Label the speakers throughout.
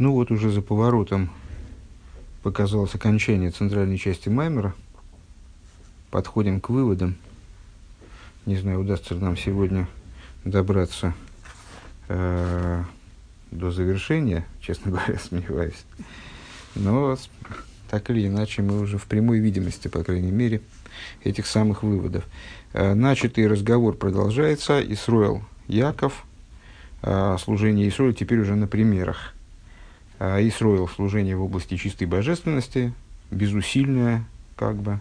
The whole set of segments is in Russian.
Speaker 1: Ну вот уже за поворотом показалось окончание центральной части Маймера. Подходим к выводам. Не знаю, удастся ли нам сегодня добраться э, до завершения, честно говоря, сомневаюсь. Но так или иначе мы уже в прямой видимости, по крайней мере, этих самых выводов. Э, начатый разговор продолжается. Исроил Яков, э, служение Исроил теперь уже на примерах. А, и строил служение в области чистой божественности, безусильное, как бы,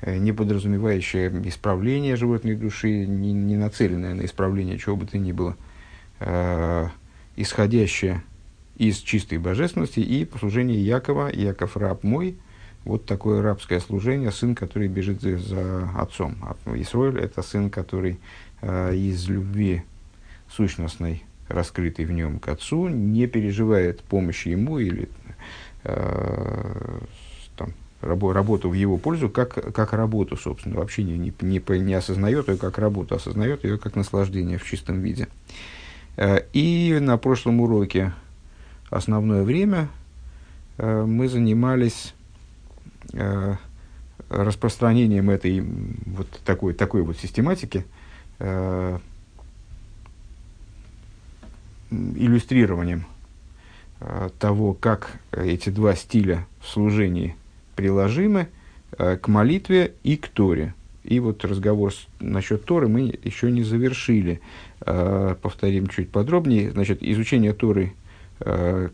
Speaker 1: э, не подразумевающее исправление животной души, не, не нацеленное на исправление чего бы то ни было, э, исходящее из чистой божественности и служение Якова, Яков раб мой, вот такое рабское служение, сын, который бежит за, за отцом. Исроиль – это сын, который э, из любви сущностной раскрытый в нем к отцу, не переживает помощи ему или э, там, рабо, работу в его пользу как, как работу, собственно, вообще не, не, не, не осознает ее как работу, осознает ее как наслаждение в чистом виде. Э, и на прошлом уроке основное время э, мы занимались э, распространением этой вот такой, такой вот систематики, иллюстрированием э, того, как эти два стиля в служении приложимы э, к молитве и к Торе. И вот разговор насчет Торы мы еще не завершили. Э, повторим чуть подробнее. Значит, изучение Торы,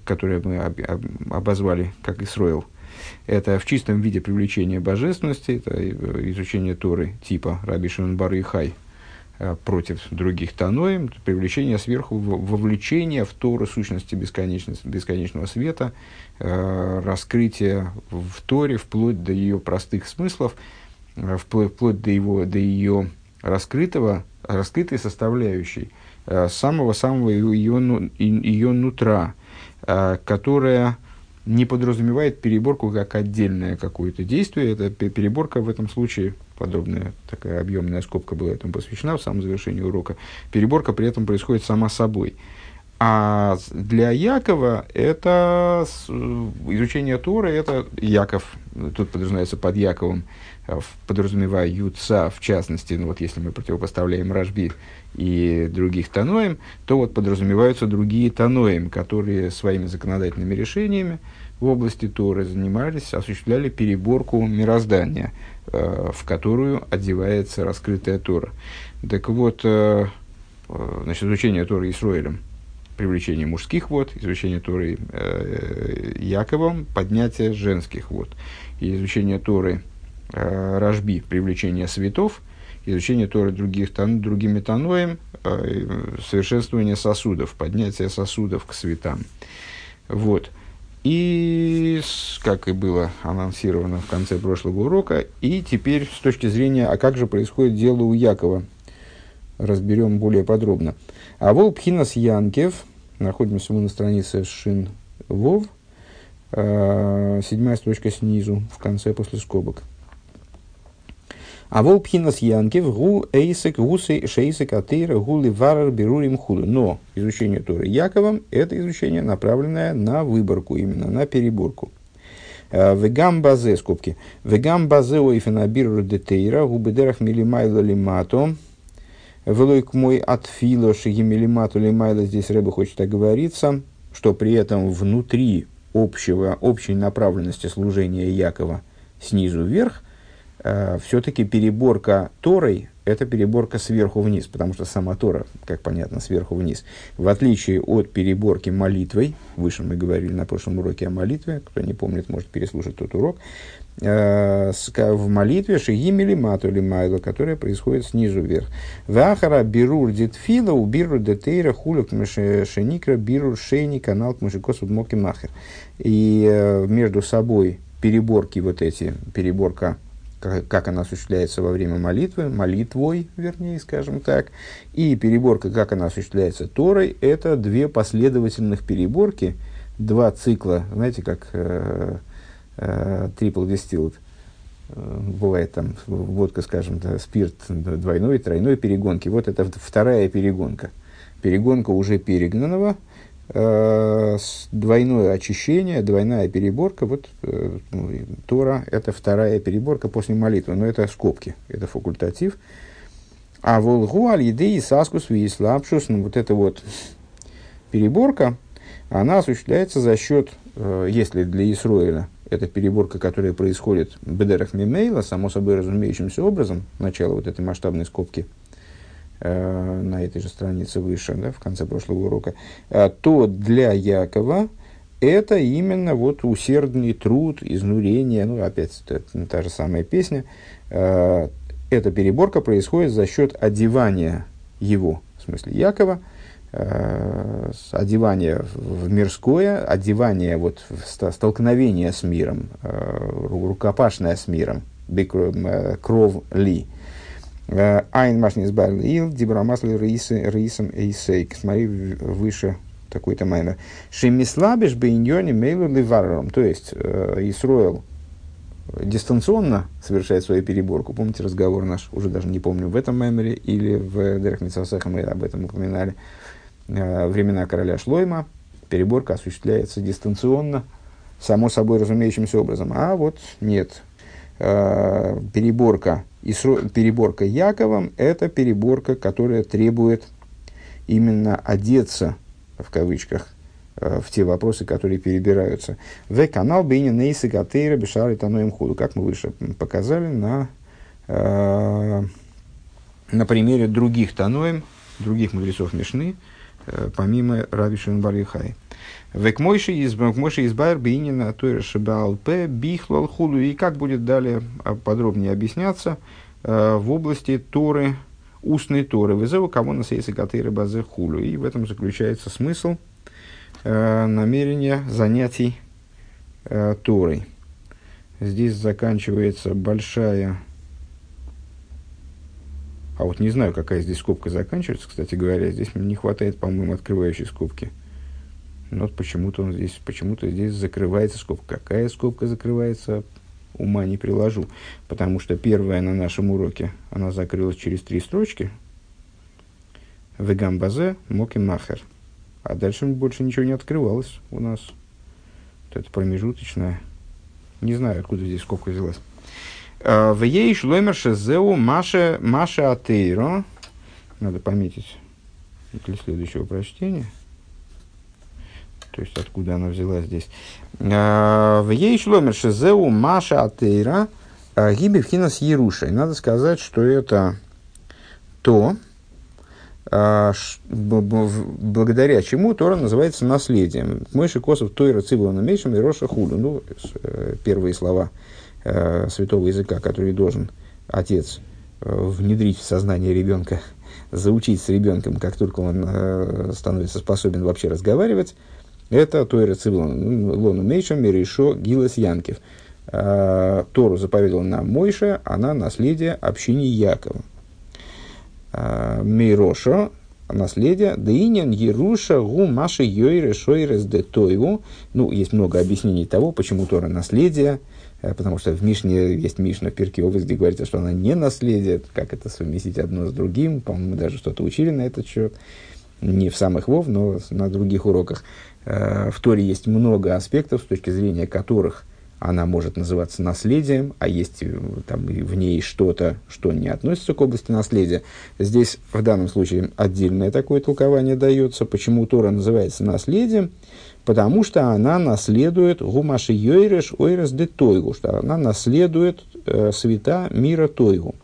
Speaker 1: которое мы об, об, обозвали как Исроил, это в чистом виде привлечения божественности, это изучение Торы типа Раби Шимон Бар и Хай – Э, против других таноем, привлечение сверху, вовлечение в Тору сущности бесконечного света, э, раскрытие в Торе вплоть до ее простых смыслов, э, вплоть, вплоть до, его, до ее раскрытого, раскрытой составляющей, самого-самого ее, ее нутра, которая не подразумевает переборку как отдельное какое-то действие. Это переборка в этом случае, подробная такая объемная скобка была этому посвящена в самом завершении урока. Переборка при этом происходит сама собой. А для Якова это изучение Торы, это Яков, тут подразумевается под Яковом, э, подразумевая Юца, в частности, ну вот если мы противопоставляем Рашби и других Таноем, то вот подразумеваются другие Таноем, которые своими законодательными решениями в области Торы занимались, осуществляли переборку мироздания, э, в которую одевается раскрытая Тора. Так вот, э, значит, изучение Торы Исроилем, привлечение мужских вод, изучение Торы э, Яковом, поднятие женских вод, и изучение Торы э, Рожби, привлечение светов, изучение Торы других, тан, другими таноем, э, совершенствование сосудов, поднятие сосудов к светам. Вот. И, как и было анонсировано в конце прошлого урока, и теперь с точки зрения, а как же происходит дело у Якова, разберем более подробно. А вол Пхинас Янкев, находимся мы на странице Шин Вов, э, седьмая строчка снизу, в конце после скобок – а вол пхинас янкев гу эйсек гусы шейсек атеира гули варар берурим худу. Но изучение Торы Яковом – это изучение, направленное на выборку, именно на переборку. Э, вегам базе, скобки. Вегам базе ойфена биру детейра губедерах милимайло лимато. Велойк мой отфило шиги милимату лимайло. Здесь Рэба хочет так говориться, что при этом внутри общего, общей направленности служения Якова снизу вверх э, все-таки переборка Торой – это переборка сверху вниз, потому что сама Тора, как понятно, сверху вниз. В отличие от переборки молитвой, выше мы говорили на прошлом уроке о молитве, кто не помнит, может переслушать тот урок, в молитве шигимели матули майло, которая происходит снизу вверх. Вахара бирур дитфила, у биру детейра хулек шеникра бирур шейни канал к мышикосу моки махер. И э, между собой переборки вот эти, переборка как, она осуществляется во время молитвы, молитвой, вернее, скажем так, и переборка, как она осуществляется Торой, это две последовательных переборки, два цикла, знаете, как э, э, distilled, э, бывает там водка, скажем, да, спирт двойной, тройной перегонки. Вот это вторая перегонка. Перегонка уже перегнанного, э, двойное очищение, двойная переборка. Вот э, ну, Тора – это вторая переборка после молитвы, но это скобки, это факультатив. А волгу аль и саскус вислапшус, ну вот эта вот переборка, она осуществляется за счет, э, если для Исроиля это переборка, которая происходит бедерах мимейла, само собой разумеющимся образом, начало вот этой масштабной скобки э, на этой же странице выше, да, в конце прошлого урока, э, то для Якова это именно вот усердный труд, изнурение, ну, опять это, та же самая песня, э, эта переборка происходит за счет одевания его, в смысле Якова, э, одевание в мирское, одевание, вот, столкновение с миром, э, рукопашное с миром, э, кров ли. Э, Айн машнис ил, дибрамасли рейсом эйсейк. Смотри выше такой-то маймер. Шемислабиш бейньони мейлу ливаром. То есть, э, Исруэл дистанционно совершает свою переборку. Помните разговор наш, уже даже не помню, в этом меморе или в Дерек мы об этом упоминали. Э, времена короля Шлойма переборка осуществляется дистанционно, само собой разумеющимся образом. А вот нет. Э, переборка, переборка Яковом – это переборка, которая требует именно одеться, в кавычках, Э, в те вопросы, которые перебираются. В канал Бейни Нейсы Гатейра Бешары Таноем Худу, как мы выше показали на, э, на примере других Таноем, других мудрецов Мишны, э, помимо Раби Шенбарихай. Век Мойши из Мойши избавер Бейнина Тойра Шибалпе Бихлал Худу. И как будет далее а, подробнее объясняться э, в области Торы, устной Торы. Вызову кого на сейсы Гатейра Базе Хулю. И в этом заключается смысл – э, намерение занятий э, Торой. Здесь заканчивается большая... А вот не знаю, какая здесь скобка заканчивается, кстати говоря. Здесь мне не хватает, по-моему, открывающей скобки. Но вот почему-то он здесь, почему-то здесь закрывается скобка. Какая скобка закрывается, ума не приложу. Потому что первая на нашем уроке, она закрылась через три строчки. Вегамбазе моки махер. А дальше больше ничего не открывалось у нас. Вот это промежуточное. Не знаю, откуда здесь сколько взялось. А, в ей шломер шезеу Маша, Маша Атейро. Надо пометить для следующего прочтения. То есть, откуда она взялась здесь. А, в ей шломер шезеу Маша Атейра. А, Гибевхинас Ерушей. Надо сказать, что это то, благодаря чему Тора называется наследием. Мойши Косов Тойра Цибла Мейшем и Роша Худу. Ну, э, первые слова э, святого языка, которые должен отец э, внедрить в сознание ребенка, заучить с ребенком, как только он становится способен вообще разговаривать, это Тойра Цибла Лону Мейшем и Решо Гилас Янкев. Тору заповедал нам Мойша, она наследие общины Якова. Мейрошо, наследие, Деинин Еруша Гу Маши Йойре Шойрес де Тойву. Ну, есть много объяснений того, почему Тора наследие, э, потому что в Мишне есть Мишна Перкиовис, где говорится, что она не наследие, как это совместить одно с другим, по-моему, мы даже что-то учили на этот счет, не в самых Вов, но на других уроках. Э, в Торе есть много аспектов, с точки зрения которых – она может называться наследием, а есть э, там, в ней что-то, что не относится к области наследия. Здесь в данном случае отдельное такое толкование дается. Почему Тора называется наследием? Потому что она наследует гумаши йойреш ойрес де тойгу, что она наследует э, света мира тойгу.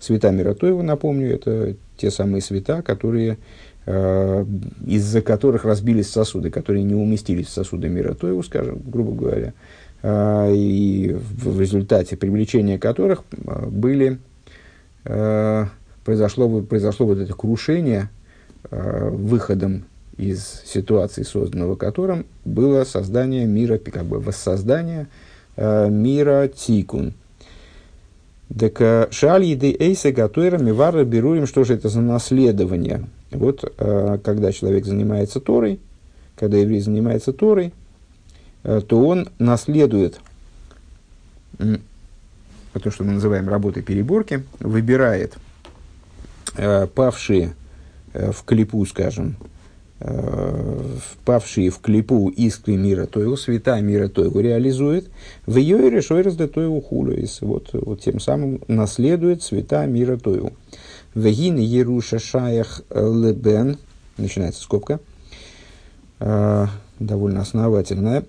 Speaker 1: Света мира тойгу, напомню, это те самые света, которые э, из-за которых разбились сосуды, которые не уместились в сосуды мира тойгу, скажем, грубо говоря, и в результате привлечения которых а, были, а, произошло, произошло вот это крушение выходом из ситуации, созданного которым, было создание мира, как бы воссоздание мира Тикун. Так шаль еды эйса гатуэра мивара беруем, что же это за наследование. Вот когда человек занимается Торой, когда еврей занимается Торой, то он наследует то, что мы называем работой переборки, выбирает э, павшие э, в клипу, скажем, впавшие в клипу искры мира Тойгу, света мира Тойгу реализует, в ее решой разда Тойгу хулюис. Вот, вот тем самым наследует света мира Тойгу. Вегин Еруша Шаях Лебен, начинается скобка, довольно основательная,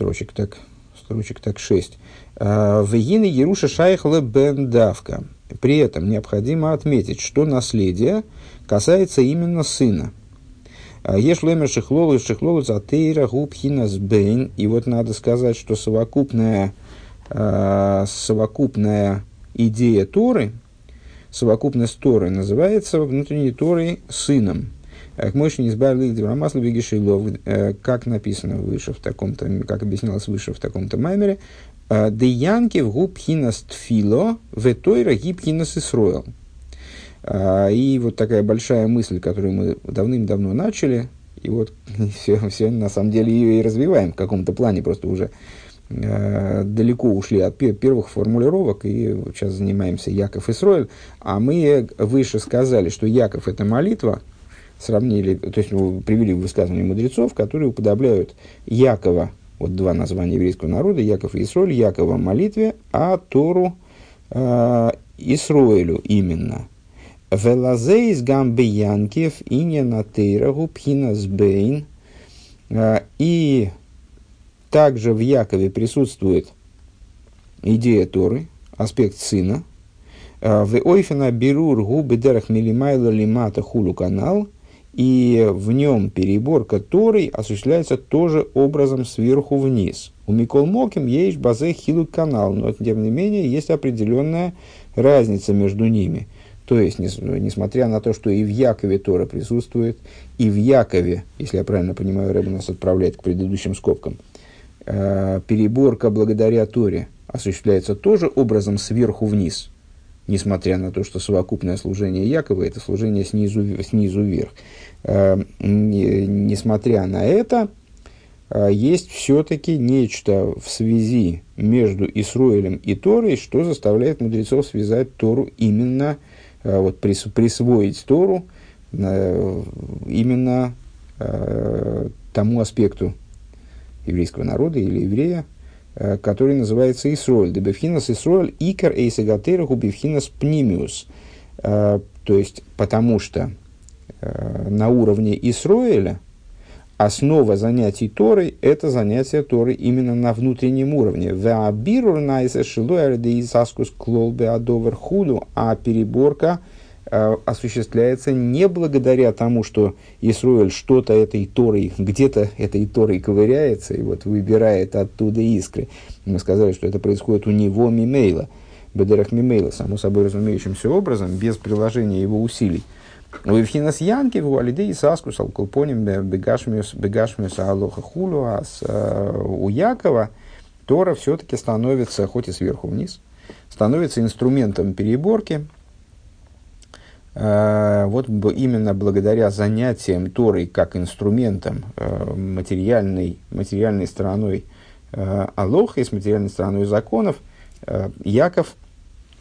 Speaker 1: строчек так, строчек так шесть. Вегин Еруша Шаях Лебен Давка. При этом необходимо отметить, что наследие касается именно сына. А Ешь лемер шихлолу шихлолу затейра губхинас бейн. И вот надо сказать, что совокупная, э, совокупная идея Торы, совокупность Торы называется внутренней Торой сыном. К мощи не избавили Диврамасла Бегишилов, как написано выше в таком-то, как объяснялось выше в таком-то маймере, Деянки в губхинас тфило, в тойра гибхинас исроил. И вот такая большая мысль, которую мы давным-давно начали, и вот все, все на самом деле ее и развиваем в каком-то плане, просто уже э, далеко ушли от первых формулировок, и сейчас занимаемся Яков и Сроэль, а мы выше сказали, что Яков – это молитва, сравнили, то есть ну, привели высказывания мудрецов, которые уподобляют Якова вот два названия еврейского народа, Яков и Исроиль, Якова молитве, а Тору э, Исроилю именно. Велазейс гамбе Янкев иня натейрагу бейн. Э, и также в Якове присутствует идея Торы, аспект сына. Э, в ойфена бирур губы милимайла лимата хулу канал – и в нем перебор который осуществляется тоже образом сверху вниз. У Микол Моким есть базе хилу канал, но тем не менее есть определенная разница между ними. То есть, несмотря на то, что и в Якове Тора присутствует, и в Якове, если я правильно понимаю, Рэб нас отправляет к предыдущим скобкам, э, переборка благодаря Торе осуществляется тоже образом сверху вниз – несмотря на то, что совокупное служение Якова – это служение снизу, снизу вверх. Э, несмотря на это, э, есть все-таки нечто в связи между Исруэлем и Торой, что заставляет мудрецов связать Тору именно, э, вот, присвоить Тору именно тому аспекту еврейского народа или еврея, Э, который называется Исроль. Дебевхинас Исроль икар эйсагатераху бевхинас пнимиус. Э, то есть, потому что э, на уровне Исроэля основа занятий Торой – это занятие Торы именно на внутреннем уровне. А переборка – Э, осуществляется не благодаря тому, что Исруэль что-то этой Торой, где-то этой Торой ковыряется и вот выбирает оттуда искры. Мы сказали, что это происходит у него мимейла, бедерах мимейла, само собой разумеющимся образом, без приложения его усилий. У Евхинас Янки, в Алиде и Саскус, Алкулпоним, Бегашмиус, Бегашмиус, Алоха Хулу, а э, у Якова Тора все-таки становится, хоть и сверху вниз, становится инструментом переборки, Э, вот именно благодаря занятиям Торой как инструментом э, материальной, материальной стороной э, Алоха и с материальной стороной законов, Яков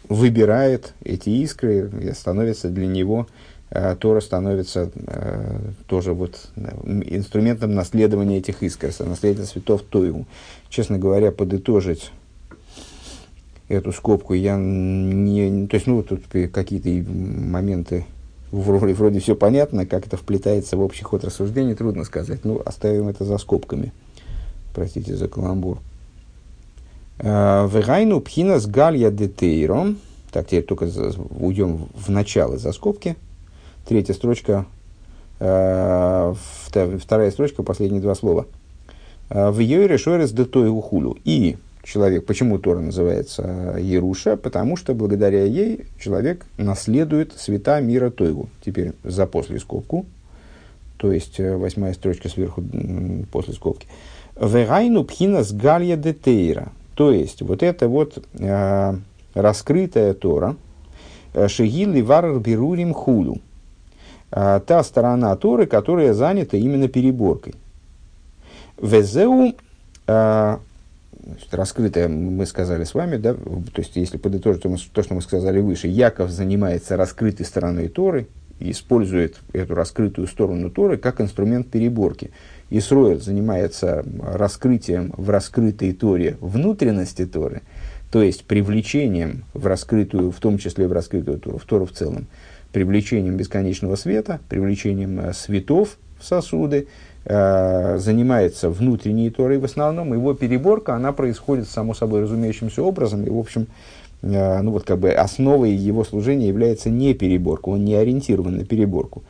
Speaker 1: выбирает эти искры, и становится для него, Тора становится тоже вот инструментом наследования этих искр, наследия цветов Тойгу. Честно говоря, подытожить эту скобку я не... То есть, ну, тут какие-то моменты вроде, вроде все понятно, как это вплетается в общий ход рассуждений, трудно сказать. Ну, оставим это за скобками. Простите за каламбур. А, Вегайну пхина с галья детейром. Так, теперь только уйдем в начало за скобки. Третья строчка, а, вторая строчка, последние два слова. А, в ее решорес детой ухулю. И человек, почему Тора называется Еруша? Потому что благодаря ей человек наследует света мира Тойгу. Теперь за после скобку, то есть э, восьмая строчка сверху после скобки. Вегайну пхина с галья де тейра. То есть вот это вот э, раскрытая Тора, э, шегил и варр берурим хулю. Э, та сторона Торы, которая занята именно переборкой. Везеу значит, раскрытое, мы сказали с вами, да, то есть если подытожить то, то, что мы сказали выше, Яков занимается раскрытой стороной Торы, использует эту раскрытую сторону Торы как инструмент переборки. Исроэль занимается раскрытием в раскрытой Торе внутренности Торы, то есть привлечением в раскрытую, в том числе в раскрытую Тору, в Тору в целом, привлечением бесконечного света, привлечением э, светов в сосуды, занимается внутренней Торой в основном, его переборка, она происходит само собой разумеющимся образом, и, в общем, э, ну вот как бы основой его служения является не переборка, он не ориентирован на переборку.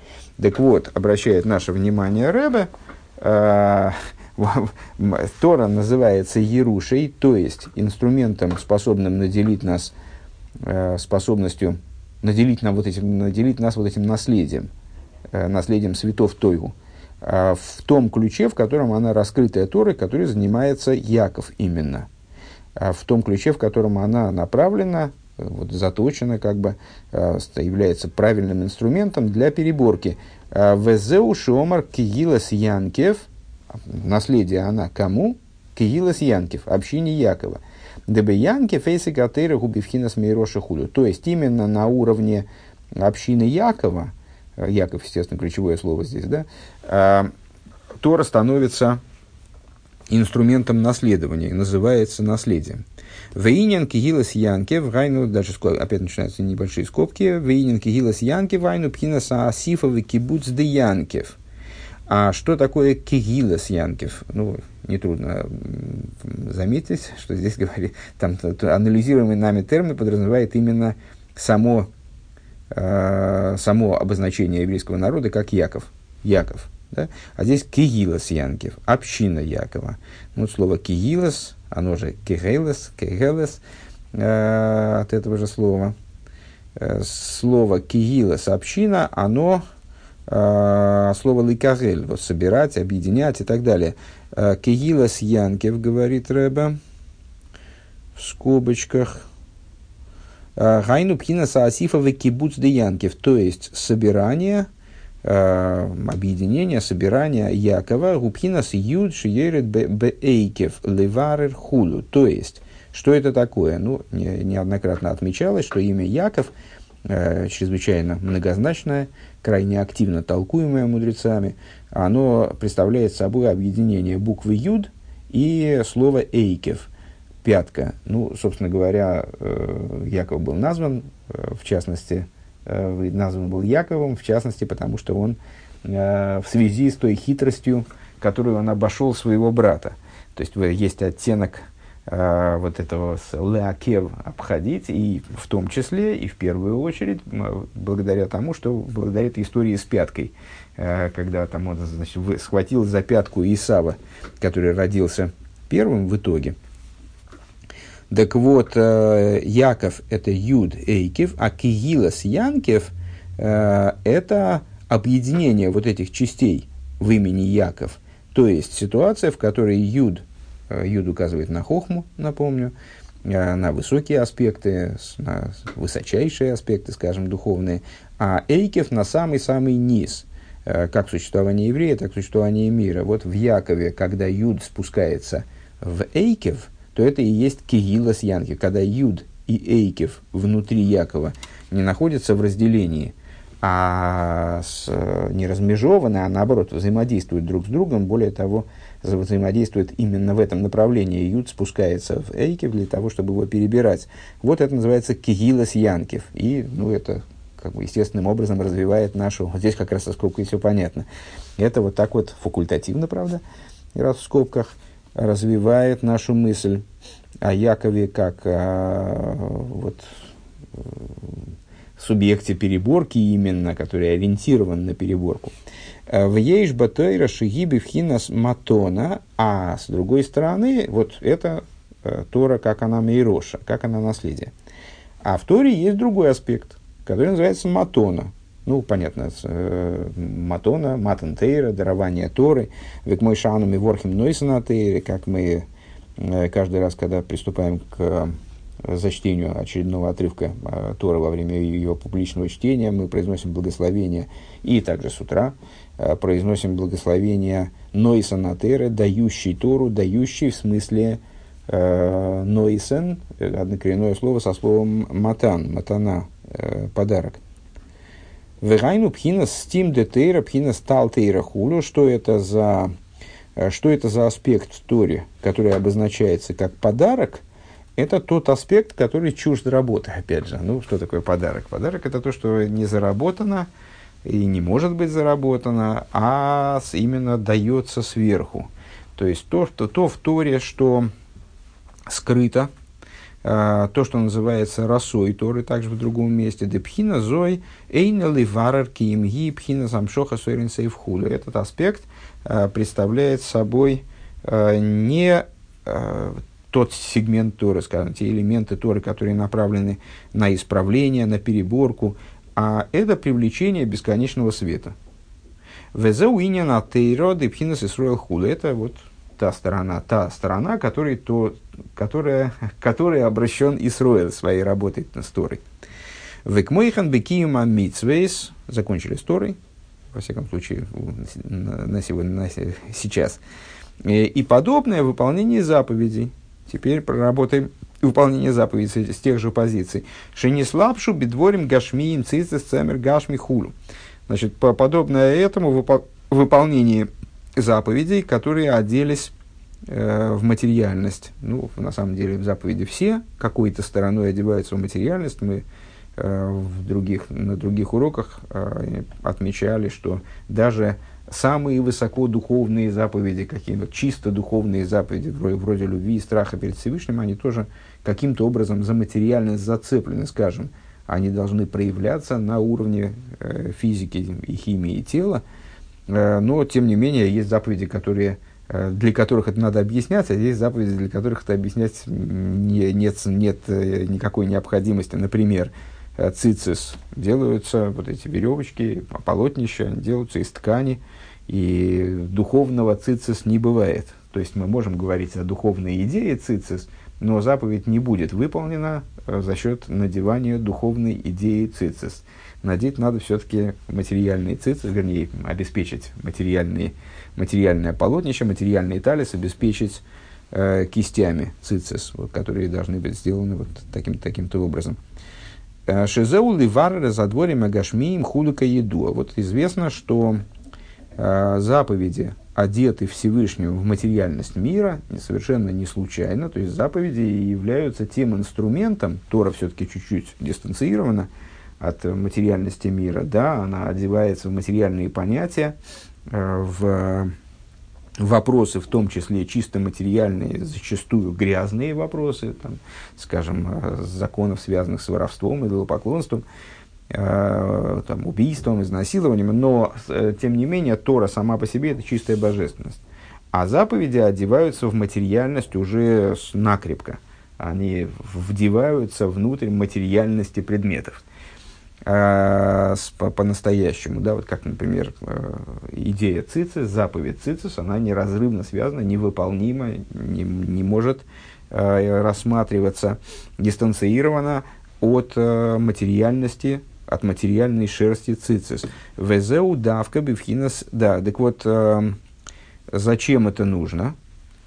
Speaker 1: Так вот, обращает наше внимание Рэбе, э, Тора называется Ерушей, то есть инструментом, способным наделить нас э, способностью, наделить, нам вот этим, наделить нас вот этим наследием, э, наследием святов Тойгу, э, в том ключе, в котором она раскрытая Торой, которой занимается Яков именно, э, в том ключе, в котором она направлена, э, вот, заточена, как бы, э, является правильным инструментом для переборки. Э, Везеу шомар кигилас янкев – наследие она кому? Киилас Янкев, общине Якова. Дебе Янкев, Эйси Гатейра, Губивхинас Мейроша Худу. То есть, именно на уровне общины Якова, э, Яков, естественно, ключевое слово здесь, да, э, Тора становится инструментом наследования, называется наследием. Вейнин кигилас янке в гайну, даже опять начинаются небольшие скобки, вейнин кигилас янке в гайну пхинаса асифовый кибуц де янкев. А что такое кигилас Янкев? Ну, нетрудно заметить, что здесь говорит, там анализируемый нами термин подразумевает именно само, э, само обозначение еврейского народа как Яков. Яков. Да? А здесь кигилас Янкев, община Якова. Ну, слово кигилас, оно же кегелес, кегелес, э, от этого же слова. Э, слово кигилас, община, оно а, слово ликагель, вот собирать, объединять и так далее. А, Кигилас Янкев, говорит Рэба, в скобочках. А, Гайну пхина саасифовый кибуц де Янкев, то есть собирание, объединение, собирание Якова, губхинас юд шиерет бейкев леварер хулу. То есть, что это такое? Ну, не, неоднократно отмечалось, что имя Яков э, чрезвычайно многозначное, крайне активно толкуемое мудрецами, оно представляет собой объединение буквы «юд» и слова «эйкев», пятка. Ну, собственно говоря, э, Яков был назван, э, в частности, э, назван был Яковом, в частности, потому что он в связи с той хитростью, которую он обошел своего брата. То есть есть оттенок э, вот этого с леакев обходить, и в том числе, и в первую очередь, благодаря тому, что благодаря этой истории с пяткой, э, когда там он значит, схватил за пятку Исава, который родился первым в итоге. Так вот, э, Яков – это Юд Эйкев, а Киилас Янкев э, – это объединение вот этих частей в имени Яков. То есть ситуация, в которой Юд Э, Юд указывает на хохму, напомню, на высокие аспекты, на высочайшие аспекты, скажем, духовные, а Эйкев на самый-самый низ, как существование еврея, так существование мира. Вот в Якове, когда Юд спускается в Эйкев, то это и есть Кигилас Янки, когда Юд и Эйкев внутри Якова не находятся в разделении, а с, не размежованы, а наоборот взаимодействуют друг с другом, более того, взаимодействует именно в этом направлении. Юд спускается в Эйкев для того, чтобы его перебирать. Вот это называется Кигилас Янкев. И, ну, это как бы естественным образом развивает нашу... Вот здесь как раз со скобкой все понятно. Это вот так вот факультативно, правда, раз в скобках, развивает нашу мысль о Якове как о, вот, э, субъекте переборки именно, который ориентирован на переборку. Э, в ейш батойра шигиби вхинас матона, а с другой стороны, вот это э, Тора, как она мейроша, как она наследие. А в Торе есть другой аспект, который называется матона. Ну, понятно, э, матона, матентейра, дарование Торы, век мой шанами ворхим нойсана как мы э, каждый раз, когда приступаем к зачтению очередного отрывка э, Торы во время ее публичного чтения, мы произносим благословение и также с утра, произносим благословение Нойса Теры, дающий Тору, дающий в смысле э, Нойсен, однокоренное слово со словом матан, матана, э, подарок. Вегайну пхинас стим детейра, пхинас талтейра хулю. Что это за э, что это за аспект в Торе, который обозначается как подарок, это тот аспект, который чужд работы, опять же. Ну, что такое подарок? Подарок – это то, что не заработано и не может быть заработано, а именно дается сверху. То есть, то, то, то в Торе, что скрыто, то, что называется росой Торы, также в другом месте. Депхина зой эйна ливарар киимги пхина замшоха сойрин сейфхуля. Этот аспект а, представляет собой а, не тот сегмент Торы, скажем, те элементы Торы, которые направлены на исправление, на переборку, а это привлечение бесконечного света. Везеуиня на тейро депхинас исруэл хула. Это вот та сторона, та сторона, который, то, которая, которая обращен Исруэль своей работой с Торой. Векмойхан бекиюма митсвейс, закончили с Торой, во всяком случае, на, на сегодня, на, сейчас. И, и подобное выполнение заповедей. Теперь проработаем выполнение заповедей с тех же позиций. Шенислапшу бедворим гашмием цицис цемер гашми хулу. Значит, по, подобное этому выпол- выполнение заповедей, которые оделись э, в материальность. Ну, на самом деле, в заповеди все какой-то стороной одеваются в материальность. Мы э, в других, на других уроках э, отмечали, что даже самые высокодуховные заповеди, какие-то чисто духовные заповеди, вроде, вроде любви и страха перед Всевышним, они тоже каким-то образом за материальность зацеплены, скажем. Они должны проявляться на уровне э, физики и химии тела, но, тем не менее, есть заповеди, которые, э, для которых это надо объяснять, а есть заповеди, для которых это объяснять не, нет, нет э, никакой необходимости. Например, цицис делаются, вот эти веревочки, полотнища, делаются из ткани, и духовного цицис не бывает. То есть мы можем говорить о духовной идее цицис, но заповедь не будет выполнена за счет надевания духовной идеи цицис надеть надо все-таки материальные цицы, вернее, обеспечить материальные, материальное полотнище, материальные талис, обеспечить э, кистями цицис, вот, которые должны быть сделаны вот таким, таким-то образом. Э, Шизеу ливар задворе магашмиим хулика еду. Вот известно, что э, заповеди одеты Всевышнему в материальность мира, совершенно не случайно. То есть заповеди являются тем инструментом, Тора все-таки чуть-чуть дистанцирована, от материальности мира, да, она одевается в материальные понятия, э, в вопросы, в том числе чисто материальные, зачастую грязные вопросы, там, скажем, э, законов, связанных с воровством, идолопоклонством, э, там, убийством, изнасилованием, но, тем не менее, Тора сама по себе – это чистая божественность. А заповеди одеваются в материальность уже накрепко. Они вдеваются внутрь материальности предметов э, по-настоящему, да, вот как, например, э, идея цицис, заповедь цицис, она неразрывно связана, невыполнима, не, не может э, рассматриваться дистанцированно от э, материальности, от материальной шерсти цицис. Везеу давка бифхинас, да, так вот, зачем это нужно?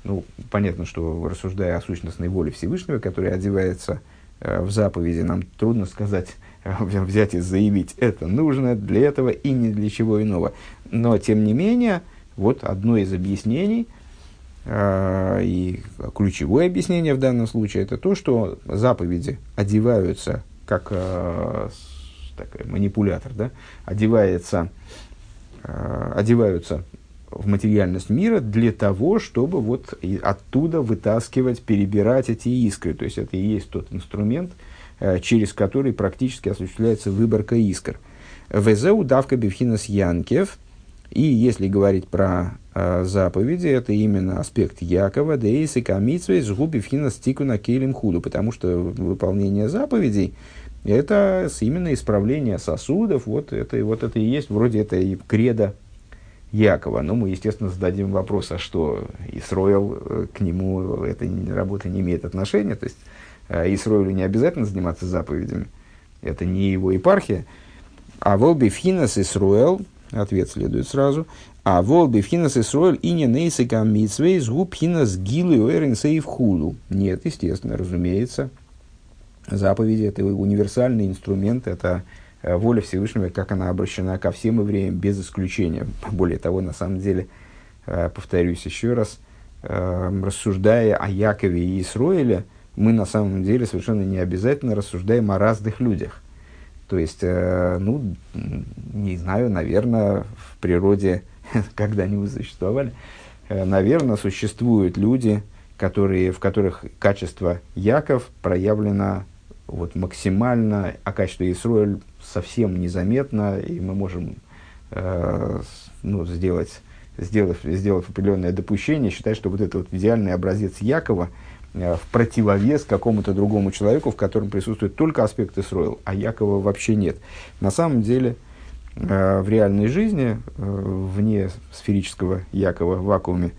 Speaker 1: Ну, понятно, что рассуждая о сущностной воле Всевышнего, которая одевается в заповеди, нам трудно сказать, взять и заявить, это нужно для этого и не для чего иного. Но, тем не менее, вот одно из объяснений, э, и ключевое объяснение в данном случае, это то, что заповеди одеваются как э, такой манипулятор, да, одевается, э, одеваются в материальность мира для того, чтобы вот оттуда вытаскивать, перебирать эти искры. То есть это и есть тот инструмент, Э, через который практически осуществляется выборка искр. Везеу давка бифхинас янкев. И если говорить про э, заповеди, это именно аспект Якова, Дейс и Камитсвей, Жгуби Фхинас Тику на Кейлем Худу, потому что выполнение заповедей – это именно исправление сосудов, вот это, вот это и есть, вроде это и кредо Якова. Но мы, естественно, зададим вопрос, а что Исроил э, к нему эта работа не имеет отношения, то есть Э, Исроилю не обязательно заниматься заповедями. Это не его епархия. А волби финас Исруэл, ответ следует сразу, а волби финас Исруэль и не нейсика митсвей згуб финас гилы сейв хулу. Нет, естественно, разумеется. Заповеди – это универсальный инструмент, это воля Всевышнего, как она обращена ко всем евреям, без исключения. Более того, на самом деле, повторюсь еще раз, рассуждая о Якове и Исроиле, мы на самом деле совершенно не обязательно рассуждаем о разных людях. То есть, ну, не знаю, наверное, в природе когда-нибудь существовали, наверное, существуют люди, которые, в которых качество Яков проявлено вот, максимально, а качество Исроэль совсем незаметно, и мы можем э, ну, сделать, сделав, сделав определенное допущение, считать, что вот это вот идеальный образец Якова э, в противовес какому-то другому человеку, в котором присутствует только аспект Исроил, а Якова вообще нет. На самом деле, э, в реальной жизни, э, вне сферического Якова в вакууме,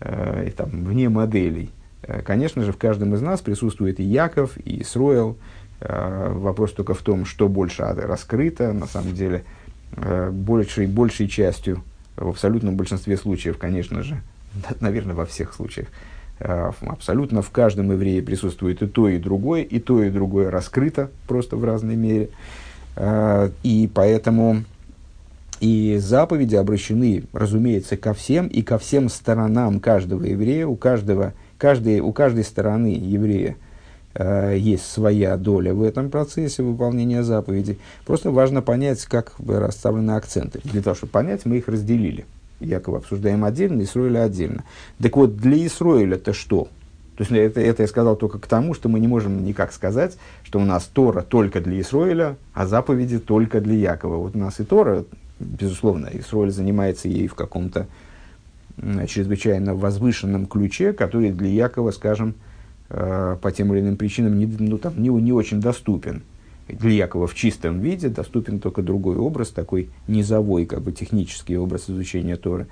Speaker 1: э, и там, вне моделей, э, конечно же, в каждом из нас присутствует и Яков, и Исроил, Э, вопрос только в том, что больше раскрыто, на самом деле, э, большей, большей частью, в абсолютном большинстве случаев, конечно же, наверное, во всех случаях, э, абсолютно в каждом еврее присутствует и то, и другое, и то, и другое раскрыто просто в разной мере. И поэтому и заповеди обращены, разумеется, ко всем и ко всем сторонам каждого еврея, у, каждого, каждой, у каждой стороны еврея – Э, есть своя доля в этом процессе выполнения заповедей. Просто важно понять, как расставлены акценты. Для того, чтобы понять, мы их разделили. Якобы обсуждаем отдельно, Исроиля отдельно. Так вот, для Исроиля это что? То есть это, это я сказал только к тому, что мы не можем никак сказать, что у нас Тора только для Исроиля, а заповеди только для Якова. Вот у нас и Тора, безусловно, Исроиль занимается ей в каком-то чрезвычайно возвышенном ключе, который для Якова, скажем, Э, по тем или иным причинам не, ну, там, не, не очень доступен. Для Якова в чистом виде доступен только другой образ, такой низовой, как бы технический образ изучения Торы.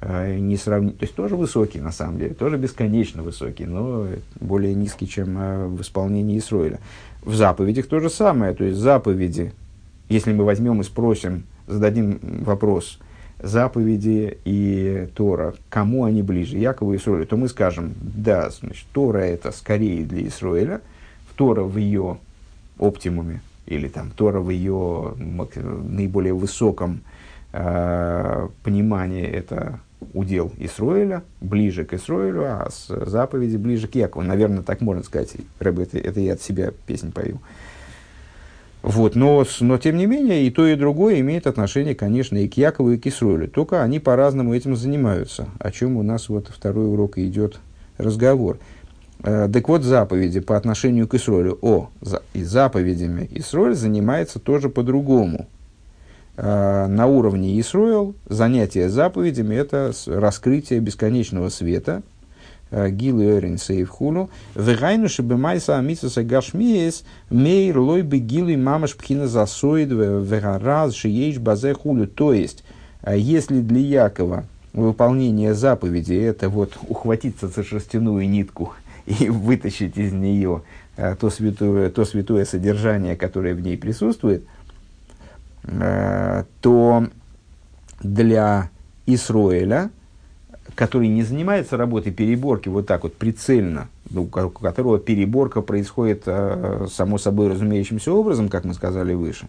Speaker 1: Э, не сравни... То есть тоже высокий, на самом деле, тоже бесконечно высокий, но более низкий, чем э, в исполнении Исроиля. В заповедях то же самое. То есть заповеди, если мы возьмем и спросим, зададим вопрос – заповеди и Тора, кому они ближе, Якову и Исроилю, то мы скажем, да, значит, Тора это скорее для Исроиля, Тора в ее оптимуме, или там Тора в ее наиболее высоком э, понимании это удел Исроиля, ближе к Исроилю, а с заповеди ближе к Якову. Наверное, так можно сказать. Рэб, это, это я от себя песнь пою. Вот, но, но, тем не менее, и то, и другое имеет отношение, конечно, и к Якову, и к Исроилю. Только они по-разному этим занимаются, о чем у нас вот второй урок идет разговор. Э, так вот, заповеди по отношению к Исроилю. О, за, и заповедями Исроиль занимается тоже по-другому. Э, на уровне Исроил занятие заповедями – это раскрытие бесконечного света – Гилу Эрин Сейвхулу, Вегайну Шибемайса Амитсуса Гашмиес, Мейр Лой бы Гилу Мамаш Пхина Засоид, Вегараз Шиеш Базе Хулю. То есть, если для Якова выполнение заповеди это вот ухватиться за шерстяную нитку и вытащить из нее то святое, то святое содержание, которое в ней присутствует, то для Исроэля который не занимается работой переборки вот так вот прицельно, ну, у которого переборка происходит э, само собой разумеющимся образом, как мы сказали выше,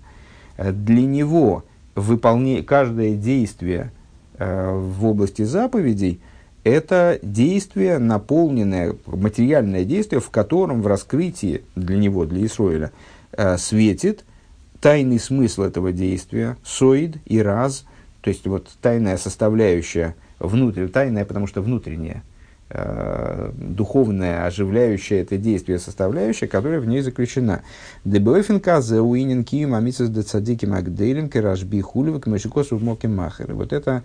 Speaker 1: э, для него выполне, каждое действие э, в области заповедей – это действие, наполненное, материальное действие, в котором в раскрытии для него, для Исроиля, э, светит тайный смысл этого действия, соид и раз, то есть вот тайная составляющая – внутрь, тайное, потому что внутреннее, э, духовное, оживляющее это действие, составляющая, которая в ней заключена. Вот это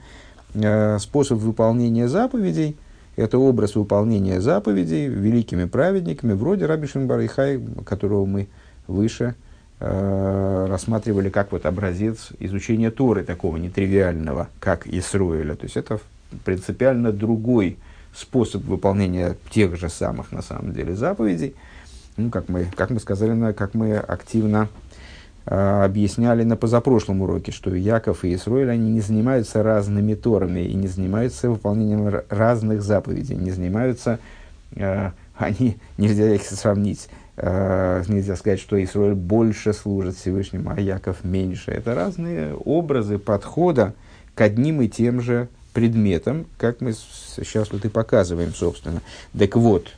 Speaker 1: способ выполнения заповедей, это образ выполнения заповедей великими праведниками, вроде Раби Шинбарихай, которого мы выше э, рассматривали как вот образец изучения Торы такого нетривиального, как Исруэля. То есть это принципиально другой способ выполнения тех же самых, на самом деле, заповедей. Ну, как мы, как мы сказали, как мы активно э, объясняли на позапрошлом уроке, что Яков и Исроиль, они не занимаются разными торами и не занимаются выполнением разных заповедей, не занимаются, э, они, нельзя их сравнить, Э, нельзя сказать, что Исраиль больше служит Всевышнему, а Яков меньше. Это разные образы подхода к одним и тем же предметам, как мы сейчас вот и показываем, собственно. Так вот,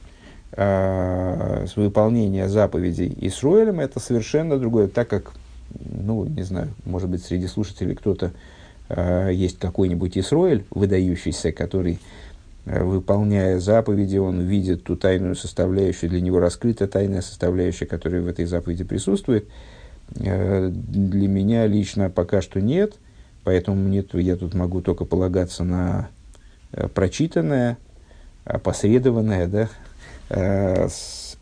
Speaker 1: э, выполнение заповедей Исроилем это совершенно другое, так как, ну, не знаю, может быть, среди слушателей кто-то э, есть какой-нибудь Исроиль, выдающийся, который Э, выполняя заповеди, он видит ту тайную составляющую, для него раскрыта тайная составляющая, которая в этой заповеди присутствует. Э, для меня лично пока что нет, поэтому мне, я тут могу только полагаться на э, прочитанное, опосредованное, да,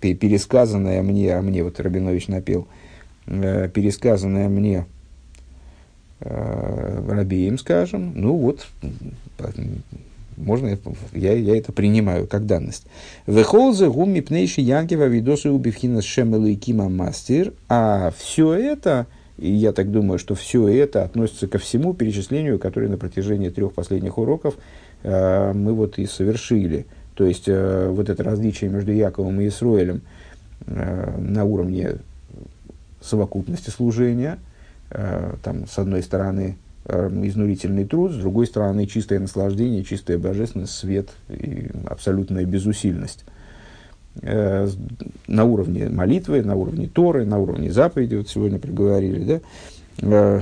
Speaker 1: пересказанное мне, а мне вот Рабинович напел, пересказанное мне Рабеем, скажем, ну вот, можно, я, я это принимаю как данность. Вехолзе гуми пнейши янгева видосы убивхина шемелу и кима мастер. А все это, и я так думаю, что все это относится ко всему перечислению, которое на протяжении трех последних уроков э, мы вот и совершили. То есть, э, вот это различие между Яковом и Исроэлем э, на уровне совокупности служения, э, там, с одной стороны, Э, изнурительный труд, с другой стороны, чистое наслаждение, чистая божественность, свет и абсолютная безусильность. Э, на уровне молитвы, на уровне Торы, на уровне заповеди, вот сегодня приговорили, да, э,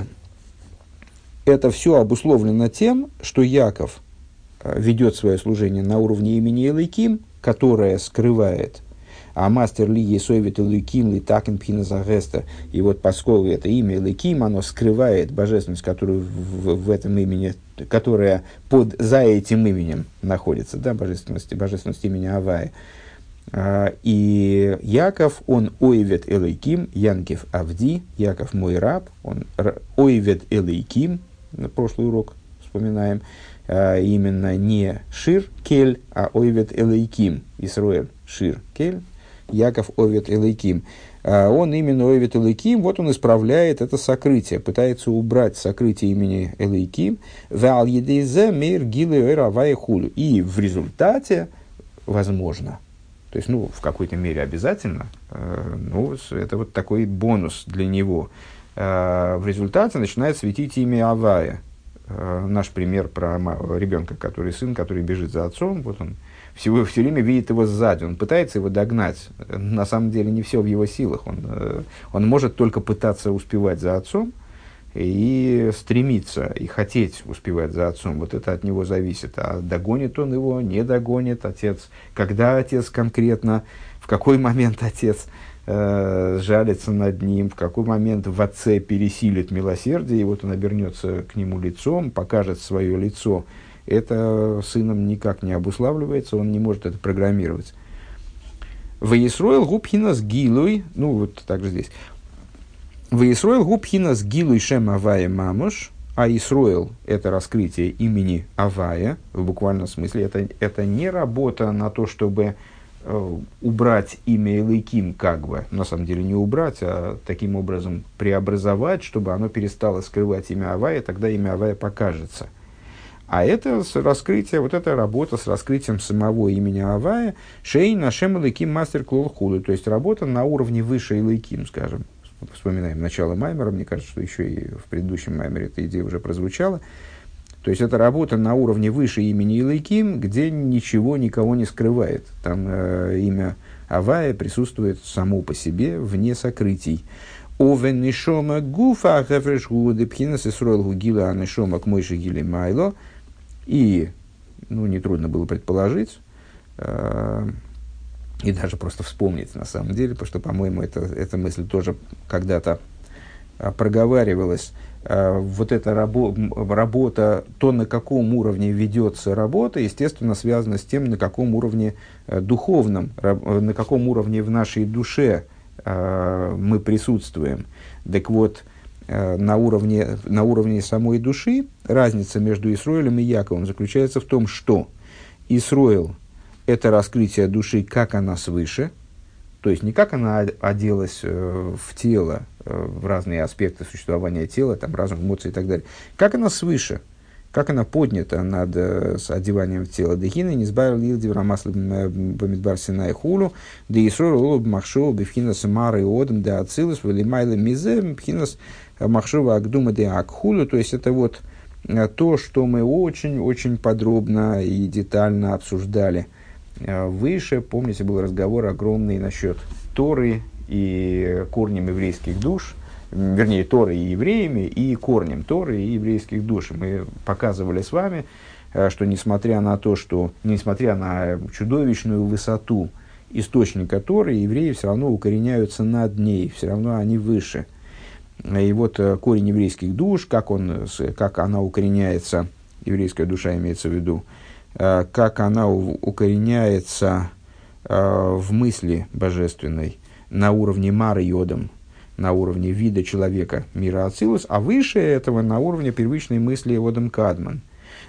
Speaker 1: это все обусловлено тем, что Яков ведет свое служение на уровне имени Элайким, которое скрывает а мастер ли Есовит Луким ли Такин Пхиназагеста. И вот поскольку это имя Луким, оно скрывает божественность, которую в, в этом имени, которая под, за этим именем находится, да, божественность, божественность имени Авая. А, и Яков, он ойвет Элейким, Янкев Авди, Яков мой раб, он ойвет Элейким, на прошлый урок вспоминаем, а, именно не Шир Кель, а ойвет Элейким, Исруэль Шир Кель, Яков Овет Элейким. А он именно Овет Элейким, вот он исправляет это сокрытие, пытается убрать сокрытие имени Элейким. И в результате, возможно, то есть, ну, в какой-то мере обязательно, э, ну, это вот такой бонус для него. Э, в результате начинает светить имя Авая. Э, наш пример про ребенка, который сын, который бежит за отцом, вот он все, все время видит его сзади, он пытается его догнать. На самом деле не все в его силах. Он, э, он может только пытаться успевать за отцом и стремиться, и хотеть успевать за отцом. Вот это от него зависит. А догонит он его, не догонит отец. Когда отец конкретно, в какой момент отец э, жалится над ним, в какой момент в отце пересилит милосердие, и вот он обернется к нему лицом, покажет свое лицо, это сыном никак не обуславливается, он не может это программировать. Ваисроил губхинас гилуй, ну вот также здесь. Ваисроил губхинас гилуй шем авая мамуш, а Исроил – это раскрытие имени Авая, в буквальном смысле. Это, это не работа на то, чтобы э, убрать имя Элейким, как бы, на самом деле не убрать, а таким образом преобразовать, чтобы оно перестало скрывать имя Авая, тогда имя Авая покажется – а это раскрытие, вот эта работа с раскрытием самого имени Авая, Шей Нашем Илайким Мастер Клол Худу, то есть работа на уровне выше Илайким, скажем. Вспоминаем начало Маймера, мне кажется, что еще и в предыдущем Маймере эта идея уже прозвучала. То есть это работа на уровне выше имени Илайким, где ничего никого не скрывает. Там э, имя Авая присутствует само по себе, вне сокрытий. Овен гуфа хефреш гуды пхинас исроил гугила анишома к майло – и, ну, нетрудно было предположить, э, и даже просто вспомнить на самом деле, потому что, по-моему, это, эта мысль тоже когда-то э, проговаривалась. Э, вот эта рабо- работа, то, на каком уровне ведется работа, естественно, связана с тем, на каком уровне э, духовном, э, на каком уровне в нашей душе э, мы присутствуем. Так вот, на уровне, на уровне самой души разница между Исроилем и Яковом заключается в том, что Исроил – это раскрытие души, как она свыше, то есть не как она оделась э, в тело, э, в разные аспекты существования тела, там, разум, эмоции и так далее, как она свыше, как она поднята над э, с одеванием в тело. Дехина не сбавил Илди в Рамасле Бамидбар Синай Хулу, да и Срор Лулу Махшова Бифхинас Мары Одам да Ацилус, Валимайла Мизе, Бифхинас Махшова Агдума де Акхулу. То есть это вот э, то, что мы очень-очень подробно и детально обсуждали э, выше. Помните, был разговор огромный насчет Торы и корнем еврейских душ – вернее, Торой и евреями, и корнем Торы и еврейских душ. Мы показывали с вами, э, что несмотря на то, что, несмотря на чудовищную высоту источника Торы, евреи все равно укореняются над ней, все равно они выше. И вот э, корень еврейских душ, как, он, как она укореняется, еврейская душа имеется в виду, э, как она укореняется в мысли божественной на уровне Мара Йодом, на уровне вида человека мира Ацилус, а выше этого на уровне первичной мысли Одам Кадман.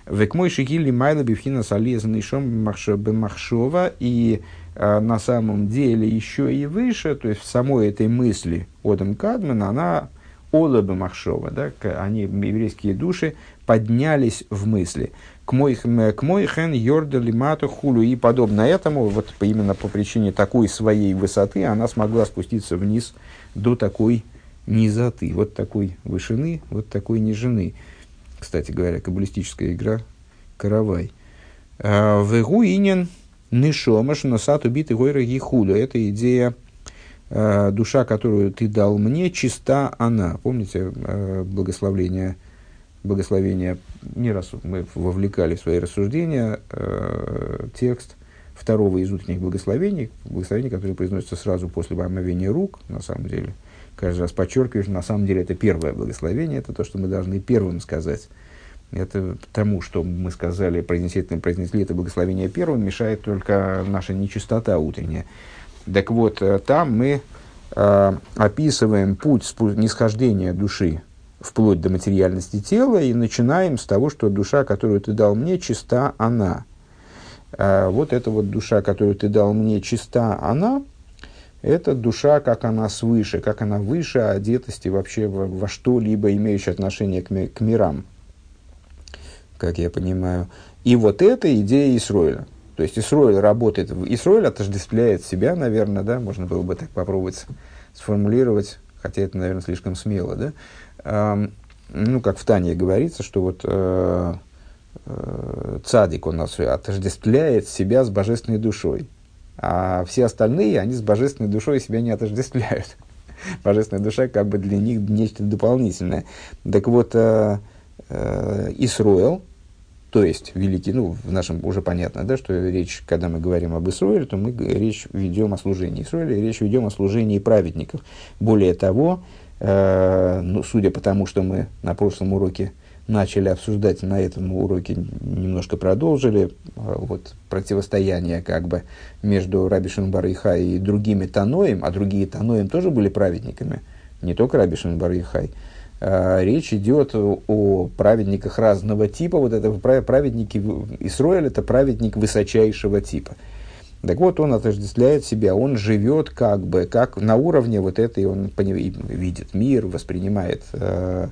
Speaker 1: Век мой шигили майла бифхина салезанный шом махшова и э, на самом деле еще и выше, то есть в самой этой мысли Одам Кадман, она Ола Махшова, да, они, еврейские души, поднялись в мысли. К мой хен йорда лимату хулю. И подобно этому, вот именно по причине такой своей высоты, она смогла спуститься вниз до такой низоты, вот такой вышины, вот такой нижины. Кстати говоря, каббалистическая игра «Каравай». А, Вегу инин нишомаш носат убитый гойра гихуду. Это идея душа, которую ты дал мне, чиста она. Помните а, благословление, благословение, не раз мы вовлекали в свои рассуждения текст – второго из утренних благословений, благословение, которое произносится сразу после омовения рук, на самом деле. Каждый раз подчеркиваешь, на самом деле это первое благословение, это то, что мы должны первым сказать. Это тому, что мы сказали, произнесли, произнесли это благословение первым, мешает только наша нечистота утренняя. Так вот, э, там мы э, описываем путь нисхождения души вплоть до материальности тела и начинаем с того, что душа, которую ты дал мне, чиста она – а вот эта вот душа, которую ты дал мне, чиста она, это душа, как она свыше, как она выше одетости вообще во, во что-либо имеющее отношение к, ми, к мирам, как я понимаю. И вот это идея Исроиля. То есть Исроиль работает, Исроиль отождествляет себя, наверное, да, можно было бы так попробовать сформулировать, хотя это, наверное, слишком смело, да. Ну, как в Тане говорится, что вот э, Э, цадик, он нас отождествляет себя с божественной душой. А все остальные, они с божественной душой себя не отождествляют. Божественная душа как бы для них нечто дополнительное. Так вот, э, э, то есть великий, ну, в нашем уже понятно, да, что речь, когда мы говорим об Исруэле, то мы речь ведем о служении Исруэля, речь ведем о служении праведников. Более того, э, ну, судя по тому, что мы на прошлом уроке начали обсуждать на этом уроке, немножко продолжили, а, вот, противостояние как бы между Раби Барыхай и другими Таноем, а другие Таноем тоже были праведниками, не только Раби Барыхай. А, речь идет о праведниках разного типа. Вот это праведники Исроэль – это праведник высочайшего типа. Так вот, он отождествляет себя, он живет как бы, как на уровне вот этой, он видит мир, воспринимает э,